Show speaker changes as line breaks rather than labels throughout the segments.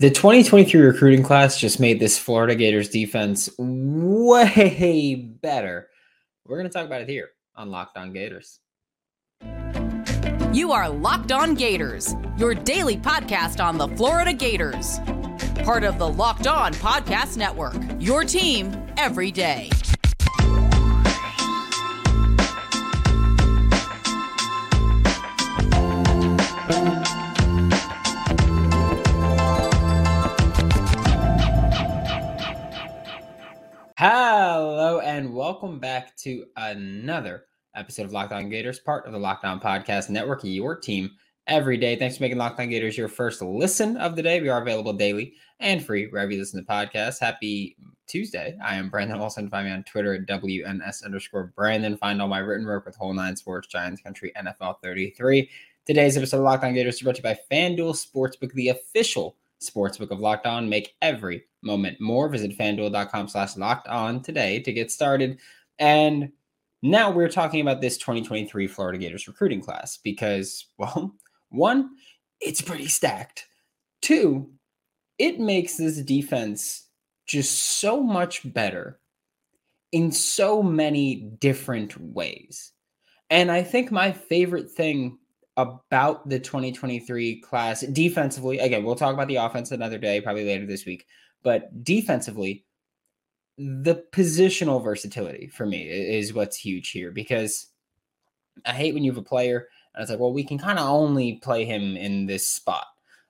The 2023 recruiting class just made this Florida Gators defense way better. We're going to talk about it here on Locked On Gators.
You are Locked On Gators, your daily podcast on the Florida Gators. Part of the Locked On Podcast Network, your team every day.
Hello and welcome back to another episode of Locked On Gators, part of the Locked On Podcast Network, your team every day. Thanks for making Locked On Gators your first listen of the day. We are available daily and free wherever you listen to podcasts. Happy Tuesday. I am Brandon Olson. Find me on Twitter at WNS underscore Brandon. Find all my written work with Whole Nine Sports, Giants Country, NFL 33. Today's episode of Locked On Gators is brought to you by FanDuel Sportsbook, the official sportsbook of Locked On. Make every moment more. Visit fanduel.com slash locked on today to get started. And now we're talking about this 2023 Florida Gators recruiting class because, well, one, it's pretty stacked. Two, it makes this defense just so much better in so many different ways. And I think my favorite thing about the 2023 class defensively, again, we'll talk about the offense another day, probably later this week, but defensively, the positional versatility for me is what's huge here because I hate when you have a player and it's like, well, we can kind of only play him in this spot.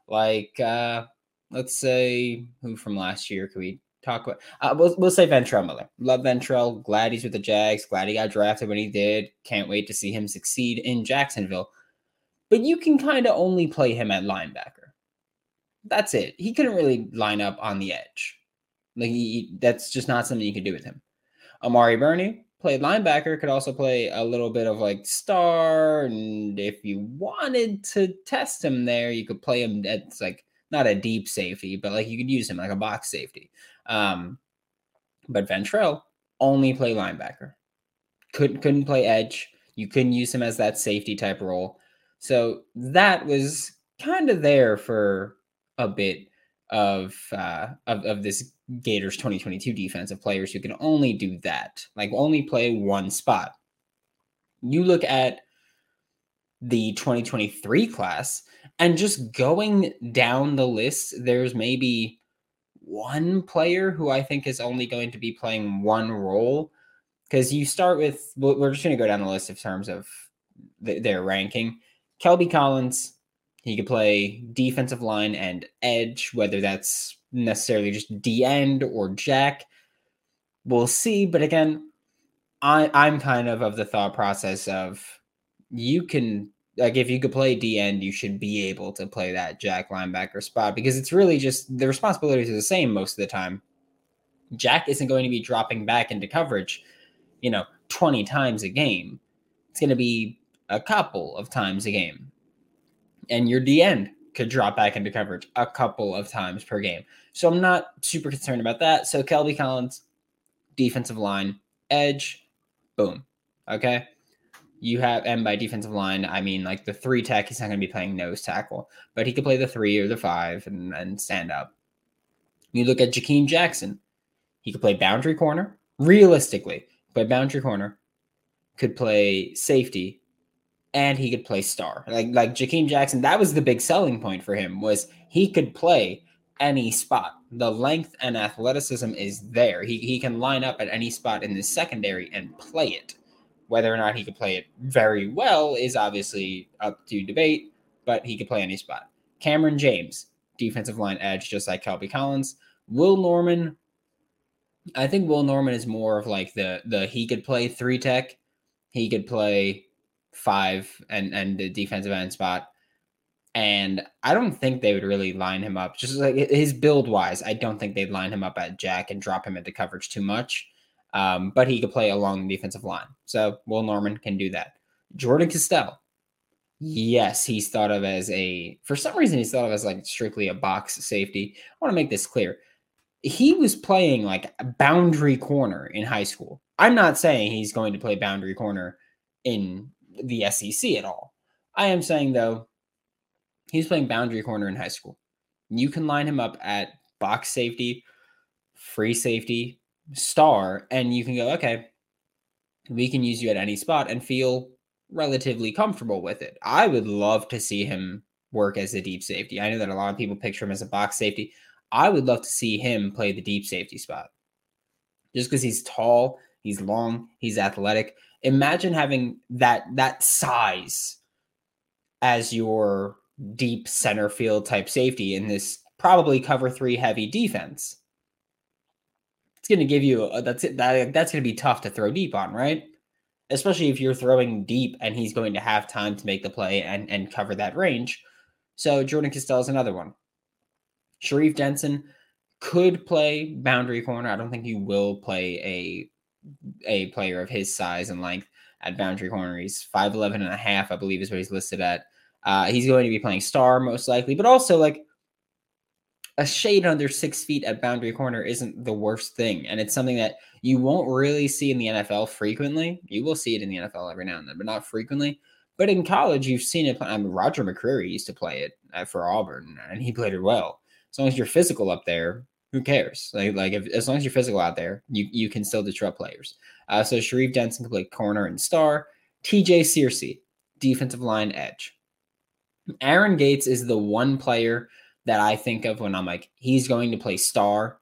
Like, uh, let's say who from last year could we talk about? Uh, we'll, we'll say Ventrell Miller. Love Ventrell. Glad he's with the Jags. Glad he got drafted when he did. Can't wait to see him succeed in Jacksonville. But you can kind of only play him at linebacker. That's it. He couldn't really line up on the edge. Like he, that's just not something you can do with him. Amari Burney played linebacker, could also play a little bit of like star, and if you wanted to test him there, you could play him at like not a deep safety, but like you could use him like a box safety. Um, but Ventrell only play linebacker. Couldn't couldn't play edge. You couldn't use him as that safety type role. So that was kind of there for a bit of uh, of, of this Gators 2022 defense of players who can only do that, like only play one spot. You look at the 2023 class and just going down the list, there's maybe one player who I think is only going to be playing one role. Because you start with, we're just going to go down the list in terms of their ranking. Kelby Collins, he could play defensive line and edge, whether that's necessarily just D end or jack. We'll see. But again, I, I'm kind of of the thought process of you can like if you could play D end, you should be able to play that jack linebacker spot because it's really just the responsibilities are the same most of the time. Jack isn't going to be dropping back into coverage, you know, 20 times a game. It's going to be a couple of times a game and your D end could drop back into coverage a couple of times per game. So I'm not super concerned about that. So Kelby Collins, defensive line, edge, boom. Okay. You have, and by defensive line, I mean like the three tech, he's not going to be playing nose tackle, but he could play the three or the five and, and stand up. You look at Jakeem Jackson, he could play boundary corner. Realistically, play boundary corner, could play safety, and he could play star. Like like Jakeem Jackson, that was the big selling point for him was he could play any spot. The length and athleticism is there. He he can line up at any spot in the secondary and play it. Whether or not he could play it very well is obviously up to debate, but he could play any spot. Kamran James, defensive line edge, just like Kelby Collins. Will Norman, I think Will Norman is more of like the the he could play three tech. He could play five and and the defensive end spot. And I don't think they would really line him up. Just like his build wise, I don't think they'd line him up at Jack and drop him into coverage too much. Um, but he could play along the defensive line. So Will Norman can do that. Jordan Castell, yes, he's thought of as a for some reason he's thought of as like strictly a box safety. I want to make this clear. He was playing like boundary corner in high school. I'm not saying he's going to play boundary corner in the SEC at all. I am saying though, he's playing boundary corner in high school. You can line him up at box safety, free safety, star, and you can go, okay, we can use you at any spot and feel relatively comfortable with it. I would love to see him work as a deep safety. I know that a lot of people picture him as a box safety. I would love to see him play the deep safety spot just because he's tall, he's long, he's athletic. Imagine having that that size as your deep center field type safety in this probably cover three heavy defense. It's going to give you a, that's it. That, that's going to be tough to throw deep on, right? Especially if you're throwing deep and he's going to have time to make the play and and cover that range. So Jordan Castell is another one. Sharif Denson could play boundary corner. I don't think he will play a a player of his size and length at boundary corner. He's 5'11 and a half, I believe is what he's listed at. Uh, he's going to be playing star most likely, but also like a shade under six feet at boundary corner isn't the worst thing. And it's something that you won't really see in the NFL frequently. You will see it in the NFL every now and then, but not frequently. But in college, you've seen it. I mean, Roger McCreary used to play it uh, for Auburn, and he played it well. As long as you're physical up there, who cares? Like, like if, as long as you're physical out there, you you can still disrupt players. Uh, so Sharif Denson can play corner and star. TJ Searcy, defensive line edge. Aaron Gates is the one player that I think of when I'm like, he's going to play star,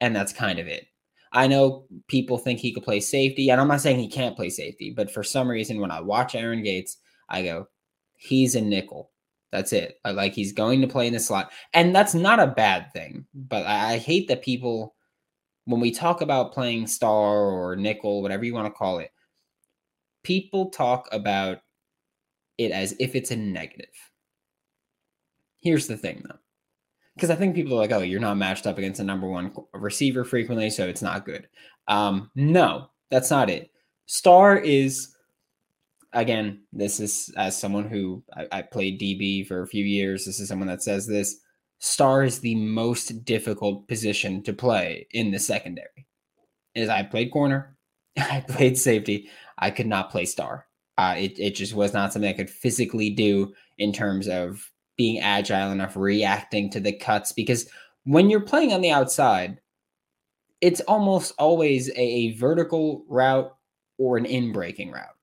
and that's kind of it. I know people think he could play safety, and I'm not saying he can't play safety, but for some reason, when I watch Aaron Gates, I go, he's a nickel. That's it. Like he's going to play in the slot. And that's not a bad thing. But I, I hate that people, when we talk about playing star or nickel, whatever you want to call it, people talk about it as if it's a negative. Here's the thing though. Because I think people are like, oh, you're not matched up against a number one receiver frequently, so it's not good. Um, no, that's not it. Star is again, this is as someone who I, I, played DB for a few years. This is someone that says this. Star is the most difficult position to play in the secondary. Is I played corner, I played safety. I could not play star. Uh, it it just was not something I could physically do in terms of being agile enough, reacting to the cuts. Because when you're playing on the outside, it's almost always a, a vertical route or an in breaking route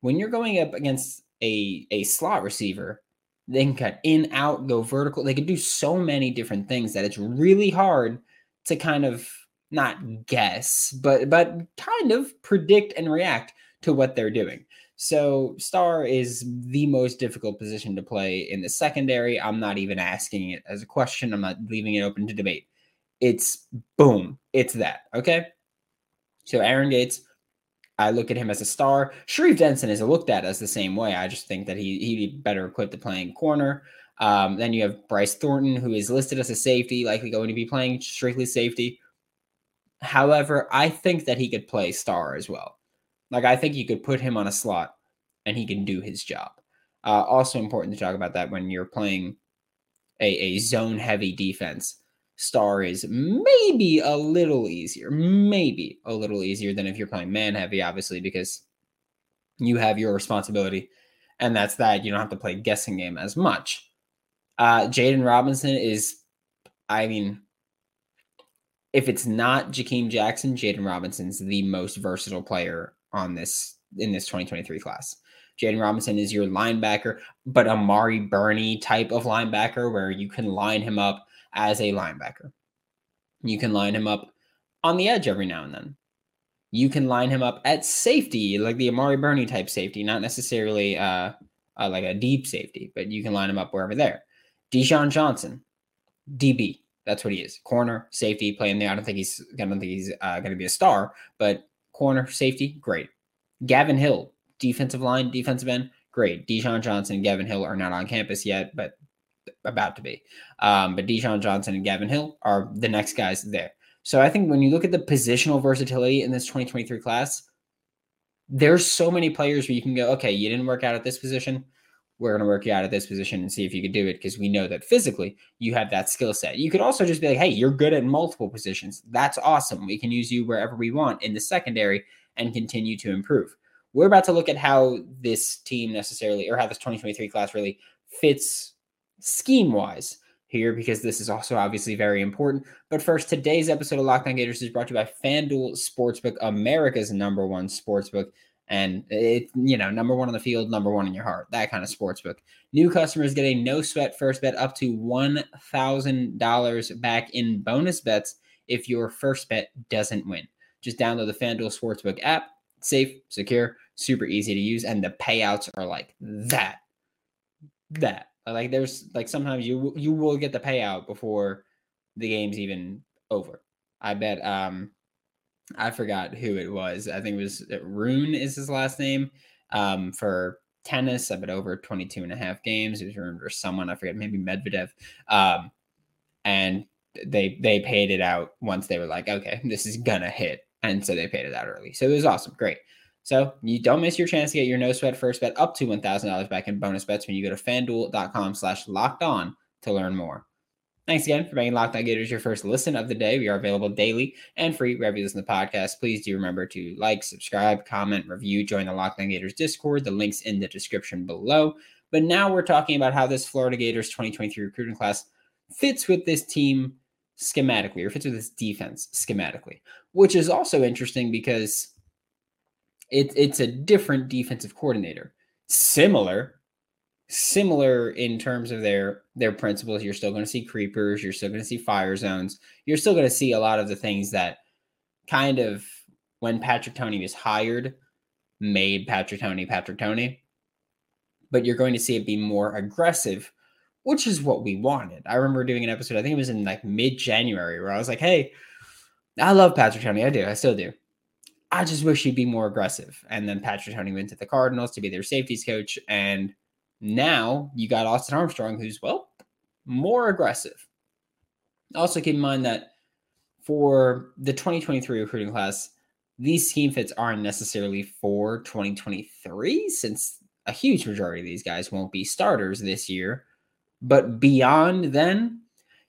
when you're going up against a a slot receiver, they can cut in, out, go vertical. They can do so many different things that it's really hard to kind of not guess, but but kind of predict and react to what they're doing. So star is the most difficult position to play in the secondary. I'm not even asking it as a question. I'm not leaving it open to debate. It's boom. It's that. Okay. So Aaron Gates, I look at him as a star. Sharif Denson is looked at as the same way. I just think that he he'd be better equipped to playing corner. Um, then you have Bryce Thornton, who is listed as a safety, likely going to be playing strictly safety. However, I think that he could play star as well. Like I think you could put him on a slot and he can do his job. Uh, also important to talk about that when you're playing a, a zone heavy defense star is maybe a little easier, maybe a little easier than if you're playing man heavy, obviously, because you have your responsibility. And that's that. You don't have to play guessing game as much. Uh, Jaden Robinson is, I mean, if it's not Jakeem Jackson, Jaden Robinson's the most versatile player on this in this 2023 class. Jaden Robinson is your linebacker, but Amari Burney type of linebacker where you can line him up as a linebacker. You can line him up on the edge every now and then. You can line him up at safety, like the Amari Burney type safety, not necessarily uh, uh, like a deep safety, but you can line him up wherever there. Dijon Johnson, DB, that's what he is. Corner, safety, playing there. I don't think he's I don't think he's uh, going to be a star, but corner, safety, great. Gavin Hill, defensive line, defensive end, great. Dijon Johnson and Gavin Hill are not on campus yet, but about to be. Um, but Dijon Johnson and Gavin Hill are the next guys there. So I think when you look at the positional versatility in this 2023 class, there's so many players where you can go, okay, you didn't work out at this position. We're going to work you out at this position and see if you could do it because we know that physically you have that skill set. You could also just be like, hey, you're good at multiple positions. That's awesome. We can use you wherever we want in the secondary and continue to improve. We're about to look at how this team necessarily, or how this 2023 class really fits scheme wise here because this is also obviously very important. But first, today's episode of Locked On Gators is brought to you by FanDuel Sportsbook, America's number one sportsbook. And it, you know, number one on the field, number one in your heart, that kind of sportsbook. New customers get a no sweat first bet up to $1,000 back in bonus bets if your first bet doesn't win. Just download the FanDuel Sportsbook app. Safe, secure, super easy to use, and the payouts are like that. That. Like there's like sometimes you you will get the payout before the game's even over. I bet um I forgot who it was. I think it was uh, Rune is his last name. Um for tennis, I bet over 22 and a half games. It was Rune or someone, I forget, maybe Medvedev. Um and they they paid it out once they were like, okay, this is gonna hit. And so they paid it out early. So it was awesome. Great. So you don't miss your chance to get your no sweat first bet up to $1,000 back in bonus bets when you go to fanduel.com slash locked on to learn more. Thanks again for making Locked On Gators your first listen of the day. We are available daily and free wherever you listen to the podcast. Please do remember to like, subscribe, comment, review, join the Locked On Gators Discord. The link's in the description below. But now we're talking about how this Florida Gators 2023 recruiting class fits with this team schematically or fits with this defense schematically, which is also interesting because it, it's a different defensive coordinator. Similar, similar in terms of their their principles. You're still going to see creepers. You're still going to see fire zones. You're still going to see a lot of the things that kind of when Patrick Toney was hired made Patrick Toney Patrick Toney. But you're going to see it be more aggressive, which is what we wanted. I remember doing an episode. I think it was in like mid January where I was like, "Hey, I love Patrick Toney. I do. I still do." I just wish he'd be more aggressive. And then Patrick Toney went to the Cardinals to be their safeties coach. And now you got Austin Armstrong, who's, well, more aggressive. Also, keep in mind that for the 2023 recruiting class, these scheme fits aren't necessarily for 2023, since a huge majority of these guys won't be starters this year. But beyond then,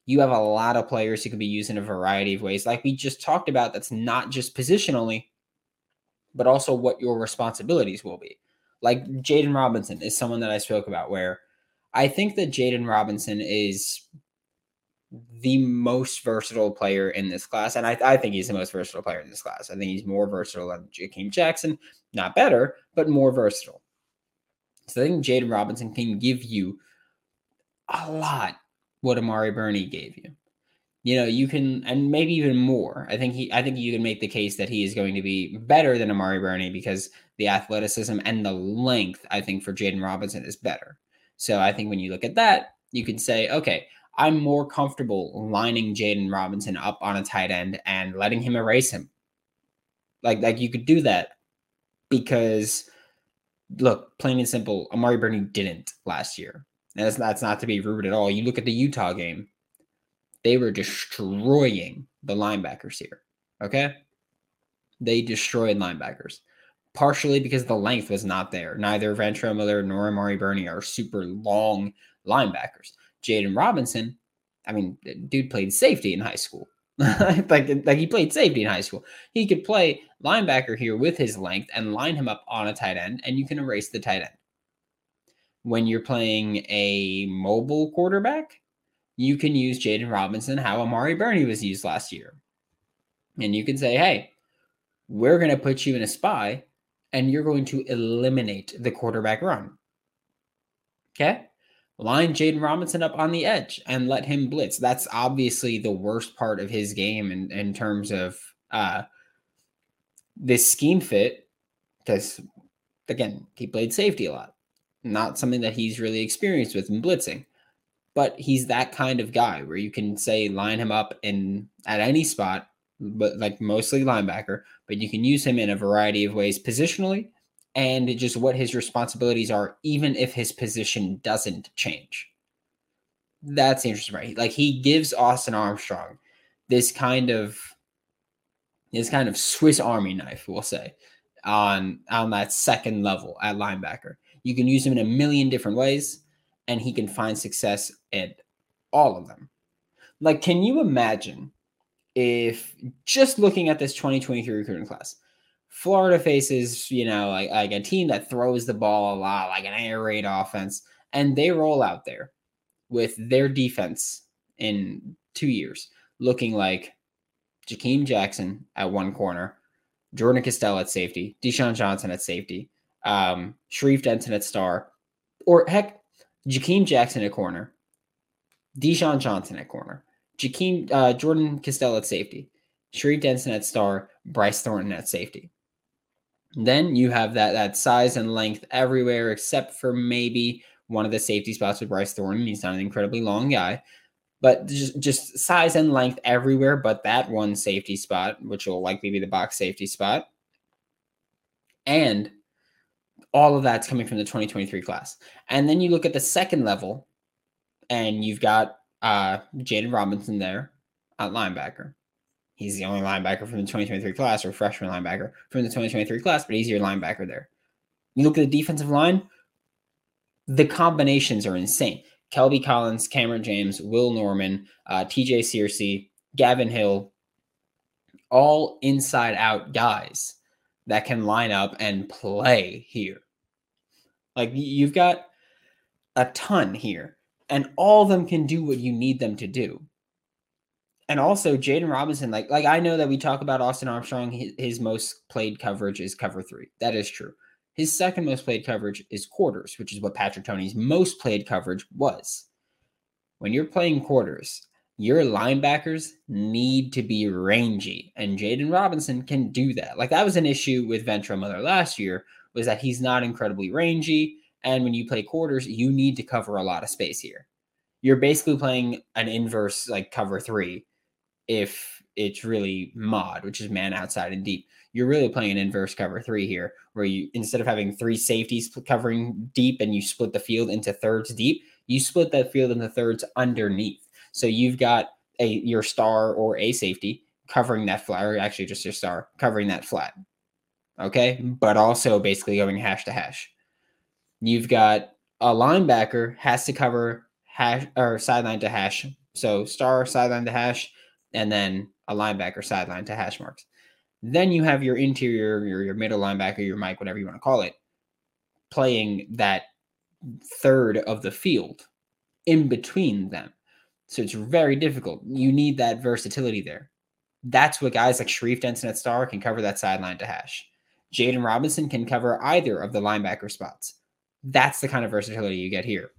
you have a lot of players who can be used in a variety of ways. Like we just talked about, that's not just positionally, but also what your responsibilities will be. Like Jaden Robinson is someone that I spoke about where I think that Jaden Robinson is the most versatile player in this class. And I, I, think he's the most versatile player in this class. I think he's more versatile than Jakeem Jackson. Not better, but more versatile. So I think Jaden Robinson can give you a lot what Amari Burney gave you you know, you can, and maybe even more. I think he, I think you can make the case that he is going to be better than Amari Burney because the athleticism and the length, I think, for Jaden Robinson is better. So I think when you look at that, you can say, okay, I'm more comfortable lining Jaden Robinson up on a tight end and letting him erase him. Like, like you could do that because, look, plain and simple, Amari Burney didn't last year. And that's, that's not to be rude at all. You look at the Utah game they were destroying the linebackers here. Okay. They destroyed linebackers, partially because the length was not there. Neither Ventrell Miller nor Amari Burney are super long linebackers. Jaden Robinson, I mean, dude played safety in high school. like, like he played safety in high school. He could play linebacker here with his length and line him up on a tight end, and you can erase the tight end. When you're playing a mobile quarterback, you can use Jaden Robinson how Amari Burney was used last year. And you can say, hey, we're going to put you in a spy and you're going to eliminate the quarterback run. Okay? Line Jaden Robinson up on the edge and let him blitz. That's obviously the worst part of his game in, in terms of uh, this scheme fit because, again, he played safety a lot. Not something that he's really experienced with in blitzing but he's that kind of guy where you can say line him up in at any spot, but like mostly linebacker, but you can use him in a variety of ways positionally and just what his responsibilities are, even if his position doesn't change. That's interesting, right? Like he gives Austin Armstrong this kind of this kind of Swiss Army knife, we'll say, on on that second level at linebacker. You can use him in a million different ways and he can find success at all of them. Like, can you imagine if just looking at this 2023 recruiting class, Florida faces, you know, like, like a team that throws the ball a lot, like an air raid offense, and they roll out there with their defense in two years looking like Jakeem Jackson at one corner, Jordan Castell at safety, Dijon Johnson at safety, um, Sharif Denson at star, or heck, Jakeem Jackson at corner, Dijon Johnson at corner, Jakeem uh, Jordan Castell at safety, Sharif Denson at star, Bryce Thornton at safety. Then you have that that size and length everywhere except for maybe one of the safety spots with Bryce Thornton. He's not an incredibly long guy, but just just size and length everywhere. But that one safety spot, which will likely be the box safety spot, and all of that's coming from the 2023 class. And then you look at the second level, and you've got uh, Jaden Robinson there at linebacker. He's the only linebacker from the 2023 class, or freshman linebacker from the 2023 class, but he's your linebacker there. You look at the defensive line, the combinations are insane. Kelby Collins, Kamran James, Will Norman, uh, TJ Searcy, Gavin Hill, all inside out guys that can line up and play here. Like you've got a ton here, and all of them can do what you need them to do. And also Jaden Robinson, like like I know that we talk about Austin Armstrong, his, his most played coverage is cover three. That is true. His second most played coverage is quarters, which is what Patrick Toney's most played coverage was. When you're playing quarters, your linebackers need to be rangy, and Jaden Robinson can do that. Like that was an issue with Ventrell Miller last year, was that he's not incredibly rangy, and when you play quarters, you need to cover a lot of space here. You're basically playing an inverse like cover three, if it's really mod, which is man outside and deep you're really playing an inverse cover three here, where you instead of having three safeties covering deep and you split the field into thirds deep, you split that field into thirds underneath. So you've got a your star or a safety covering that flat, or actually just your star covering that flat. Okay, but also basically going hash to hash. You've got a linebacker has to cover hash or sideline to hash. So star sideline to hash, and then a linebacker sideline to hash marks. Then you have your interior, your, your middle linebacker, your Mike, whatever you want to call it, playing that third of the field in between them. So it's very difficult. You need that versatility there. That's what guys like Sharif Denson at Star can cover that sideline to hash. Jaden Robinson can cover either of the linebacker spots. That's the kind of versatility you get here.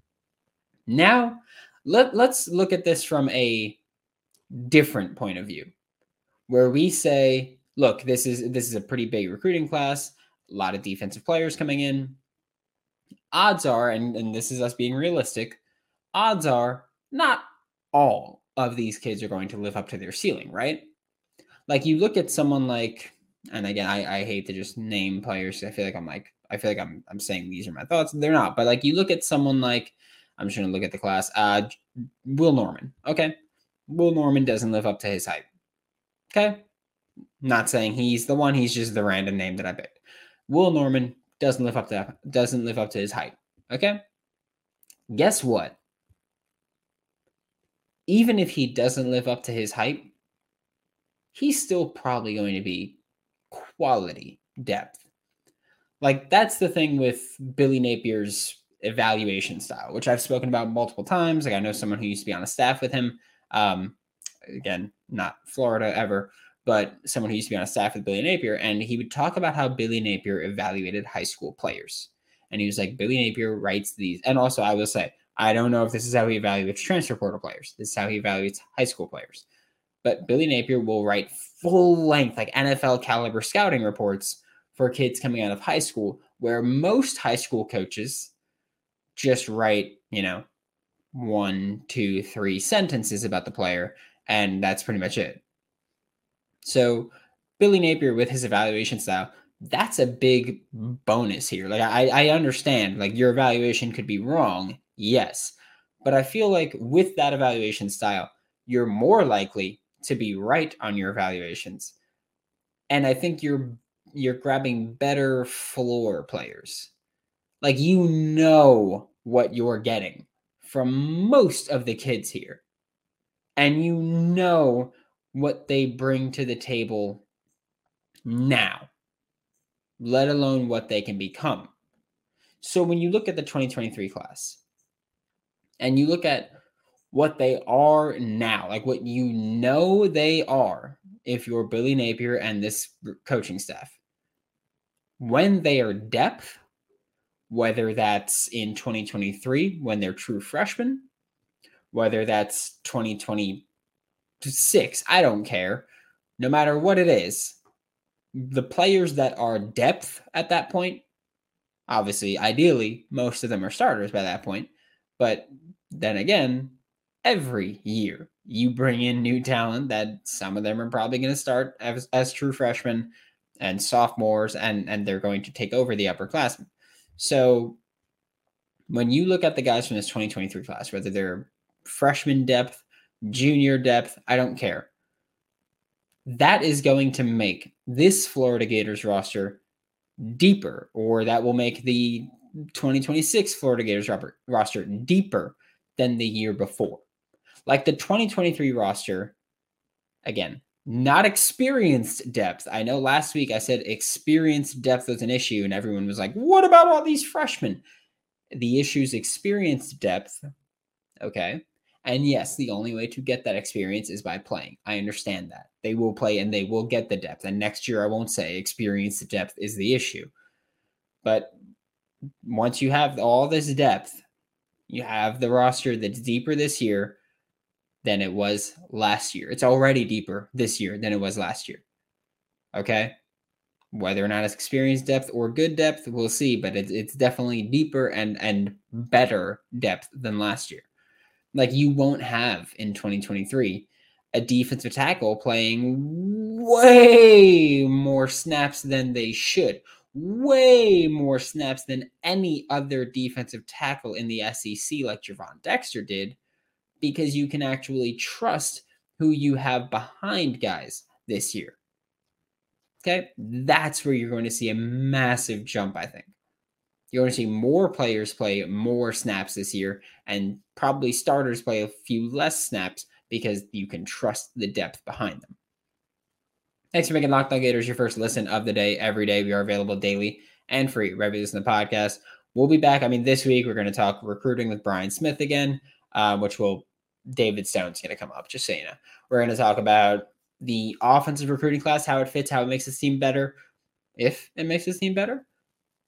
Now, let, let's look at this from a different point of view, where we say look, this is this is a pretty big recruiting class, a lot of defensive players coming in. Odds are, and, and this is us being realistic, odds are not all of these kids are going to live up to their ceiling, right? Like you look at someone like, and again, I, I hate to just name players. I feel like I'm like, I feel like I'm I'm saying these are my thoughts. They're not, but like you look at someone like, I'm just gonna look at the class. Uh Will Norman. Okay. Will Norman doesn't live up to his hype. Okay. Not saying he's the one, he's just the random name that I picked. Will Norman doesn't live up to doesn't live up to his hype. Okay? Guess what? Even if he doesn't live up to his hype, he's still probably going to be quality depth. Like that's the thing with Billy Napier's evaluation style, which I've spoken about multiple times. Like I know someone who used to be on a staff with him. Um, again, not Florida ever, but someone who used to be on a staff with Billy Napier, and he would talk about how Billy Napier evaluated high school players. And he was like, Billy Napier writes these. And also, I will say, I don't know if this is how he evaluates transfer portal players. This is how he evaluates high school players. But Billy Napier will write full length, like NFL caliber scouting reports for kids coming out of high school, where most high school coaches just write, you know, one, two, three sentences about the player, and that's pretty much it. So Billy Napier with his evaluation style, that's a big bonus here. Like I, I understand like your evaluation could be wrong, yes. But I feel like with that evaluation style, you're more likely to be right on your evaluations. And I think you're you're grabbing better floor players. Like you know what you're getting from most of the kids here. And you know what they bring to the table now, let alone what they can become. So when you look at the 2023 class and you look at what they are now, like what you know they are, if you're Billy Napier and this coaching staff, when they are depth, whether that's in 2023 when they're true freshmen, whether that's 2026, I don't care. No matter what it is, the players that are depth at that point, obviously, ideally, most of them are starters by that point. But then again, every year you bring in new talent that some of them are probably going to start as, as true freshmen and sophomores and and they're going to take over the upperclassmen. So when you look at the guys from this 2023 class, whether they're freshman depth, junior depth, I don't care. That is going to make this Florida Gators roster deeper, or that will make the 2026 Florida Gators roster deeper than the year before. Like the 2023 roster, again, not experienced depth. I know last week I said experienced depth was an issue, and everyone was like, what about all these freshmen? The issue is experienced depth. Okay. And yes, the only way to get that experience is by playing. I understand that. They will play and they will get the depth. And next year, I won't say experienced depth is the issue. But once you have all this depth, you have the roster that's deeper this year than it was last year. It's already deeper this year than it was last year. Okay. Whether or not it's experienced depth or good depth, we'll see, but it's, it's definitely deeper and, and better depth than last year. Like you won't have in 2023 a defensive tackle playing way more snaps than they should, way more snaps than any other defensive tackle in the SEC, like Gervon Dexter did because you can actually trust who you have behind guys this year. Okay, that's where you're going to see a massive jump, I think. You're going to see more players play more snaps this year, and probably starters play a few less snaps because you can trust the depth behind them. Thanks for making Locked On Gators your first listen of the day every day. We are available daily and free wherever you listen to the podcast. We'll be back. I mean, this week we're going to talk recruiting with Brian Smith again, uh, which will David Stone's going to come up, just so you know. We're going to talk about the offensive recruiting class, how it fits, how it makes the team better, if it makes the team better.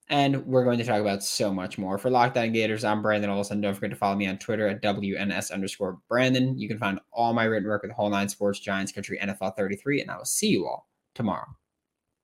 And we're going to talk about so much more. For Locked On Gators, I'm Brandon Olson. Don't forget to follow me on Twitter at WNS underscore Brandon. You can find all my written work with Whole Nine Sports, Giants Country, NFL 33, and I will see you all tomorrow.